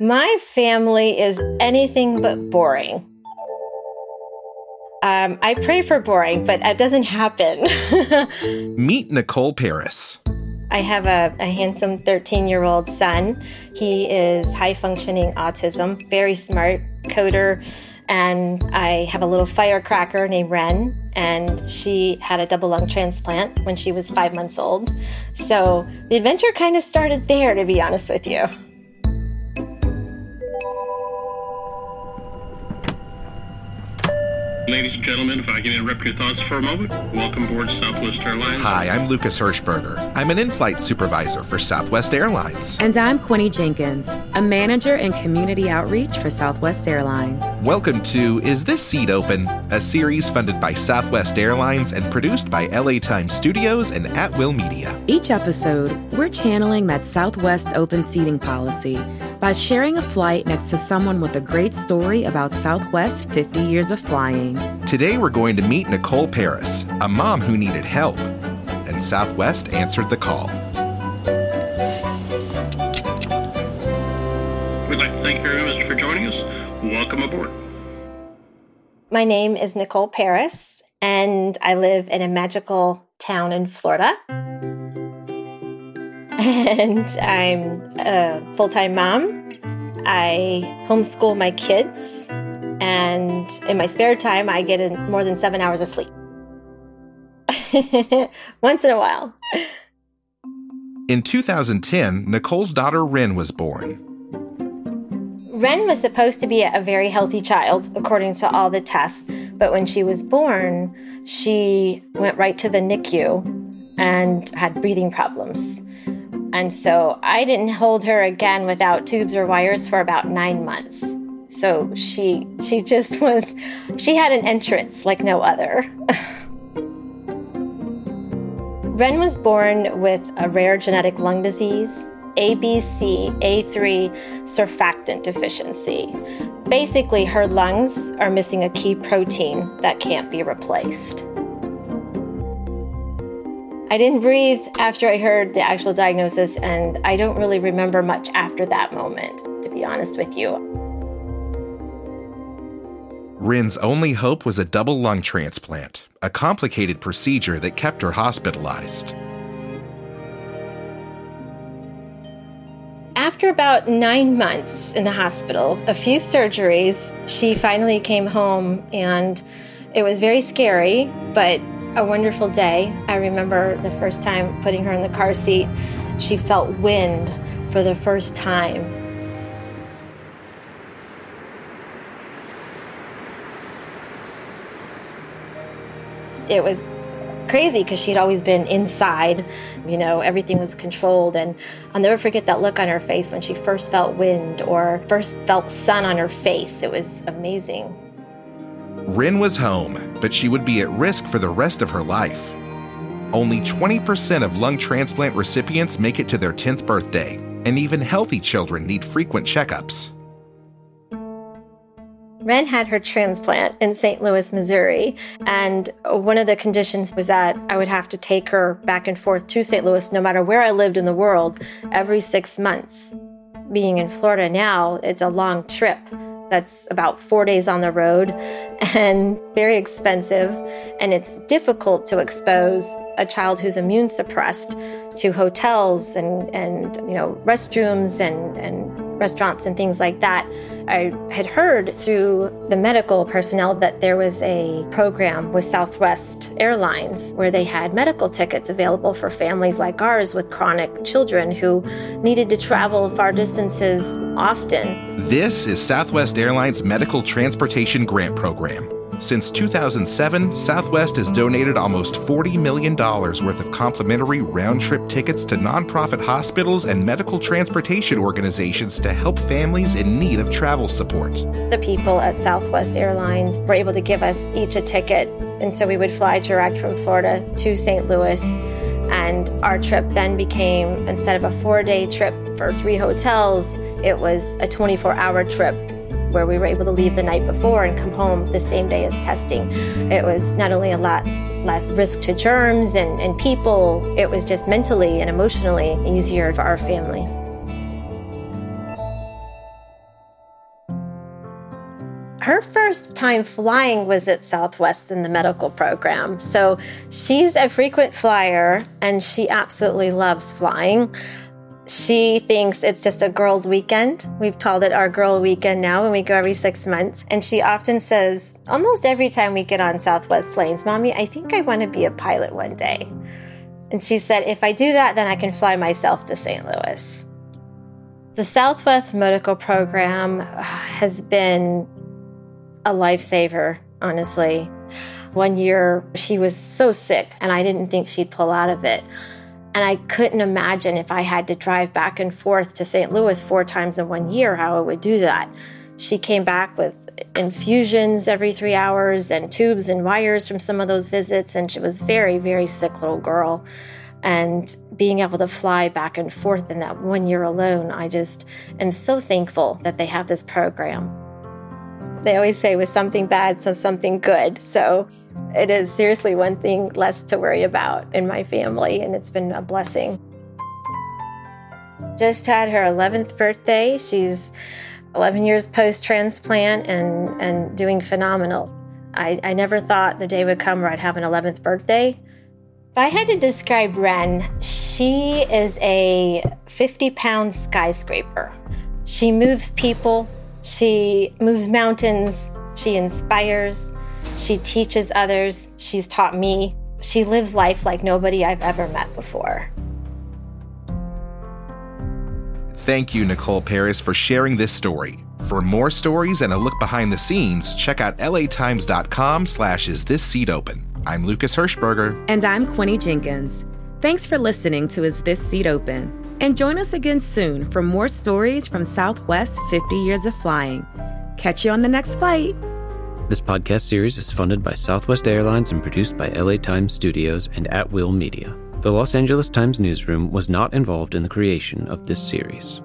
My family is anything but boring. Um, I pray for boring, but that doesn't happen. Meet Nicole Paris. I have a, a handsome 13 year old son. He is high functioning autism, very smart, coder. And I have a little firecracker named Ren, and she had a double lung transplant when she was five months old. So the adventure kind of started there, to be honest with you. Ladies and gentlemen, if I can interrupt your thoughts for a moment, welcome aboard Southwest Airlines. Hi, I'm Lucas Hirschberger. I'm an in flight supervisor for Southwest Airlines. And I'm Quinny Jenkins, a manager in community outreach for Southwest Airlines. Welcome to Is This Seat Open? A series funded by Southwest Airlines and produced by LA Times Studios and At Will Media. Each episode, we're channeling that Southwest open seating policy by sharing a flight next to someone with a great story about Southwest's 50 years of flying. Today we're going to meet Nicole Paris, a mom who needed help, and Southwest answered the call. We'd like to thank you very much for joining us. Welcome aboard. My name is Nicole Paris, and I live in a magical town in Florida. And I'm a full time mom. I homeschool my kids. And in my spare time, I get in more than seven hours of sleep. Once in a while. In 2010, Nicole's daughter Ren was born. Ren was supposed to be a very healthy child, according to all the tests. But when she was born, she went right to the NICU and had breathing problems. And so I didn't hold her again without tubes or wires for about nine months. So she she just was she had an entrance like no other. Ren was born with a rare genetic lung disease, ABCA3 surfactant deficiency. Basically, her lungs are missing a key protein that can't be replaced. I didn't breathe after I heard the actual diagnosis, and I don't really remember much after that moment, to be honest with you. Ren's only hope was a double lung transplant, a complicated procedure that kept her hospitalized. After about nine months in the hospital, a few surgeries, she finally came home, and it was very scary, but a wonderful day. I remember the first time putting her in the car seat, she felt wind for the first time. It was crazy because she'd always been inside. You know, everything was controlled. And I'll never forget that look on her face when she first felt wind or first felt sun on her face. It was amazing. Ren was home, but she would be at risk for the rest of her life. Only 20% of lung transplant recipients make it to their 10th birthday, and even healthy children need frequent checkups. Ren had her transplant in St. Louis, Missouri, and one of the conditions was that I would have to take her back and forth to St. Louis no matter where I lived in the world every six months. Being in Florida now, it's a long trip. That's about four days on the road and very expensive. And it's difficult to expose a child who's immune suppressed to hotels and, and you know, restrooms and, and restaurants and things like that. I had heard through the medical personnel that there was a program with Southwest Airlines where they had medical tickets available for families like ours with chronic children who needed to travel far distances often. This is Southwest Airlines Medical Transportation Grant Program. Since 2007, Southwest has donated almost $40 million worth of complimentary round trip tickets to nonprofit hospitals and medical transportation organizations to help families in need of travel support. The people at Southwest Airlines were able to give us each a ticket, and so we would fly direct from Florida to St. Louis. And our trip then became, instead of a four day trip for three hotels, it was a 24 hour trip where we were able to leave the night before and come home the same day as testing. It was not only a lot less risk to germs and, and people, it was just mentally and emotionally easier for our family. her first time flying was at Southwest in the medical program. So she's a frequent flyer and she absolutely loves flying. She thinks it's just a girls' weekend. We've called it our girl weekend now when we go every six months. And she often says, almost every time we get on Southwest planes, Mommy, I think I want to be a pilot one day. And she said, if I do that, then I can fly myself to St. Louis. The Southwest Medical Program has been a lifesaver, honestly. One year, she was so sick, and I didn't think she'd pull out of it. And I couldn't imagine if I had to drive back and forth to St. Louis four times in one year, how I would do that. She came back with infusions every three hours and tubes and wires from some of those visits. And she was very, very sick little girl. And being able to fly back and forth in that one year alone, I just am so thankful that they have this program. They always say with something bad, so something good. So it is seriously one thing less to worry about in my family, and it's been a blessing. Just had her 11th birthday. She's 11 years post transplant and, and doing phenomenal. I, I never thought the day would come where I'd have an 11th birthday. If I had to describe Ren, she is a 50 pound skyscraper. She moves people, she moves mountains, she inspires, she teaches others, she's taught me. She lives life like nobody I've ever met before. Thank you, Nicole Paris, for sharing this story. For more stories and a look behind the scenes, check out latimes.com slash is this seat open. I'm Lucas Hirschberger. And I'm Quinny Jenkins. Thanks for listening to Is This Seat Open? And join us again soon for more stories from Southwest 50 Years of Flying. Catch you on the next flight. This podcast series is funded by Southwest Airlines and produced by LA Times Studios and At Will Media. The Los Angeles Times newsroom was not involved in the creation of this series.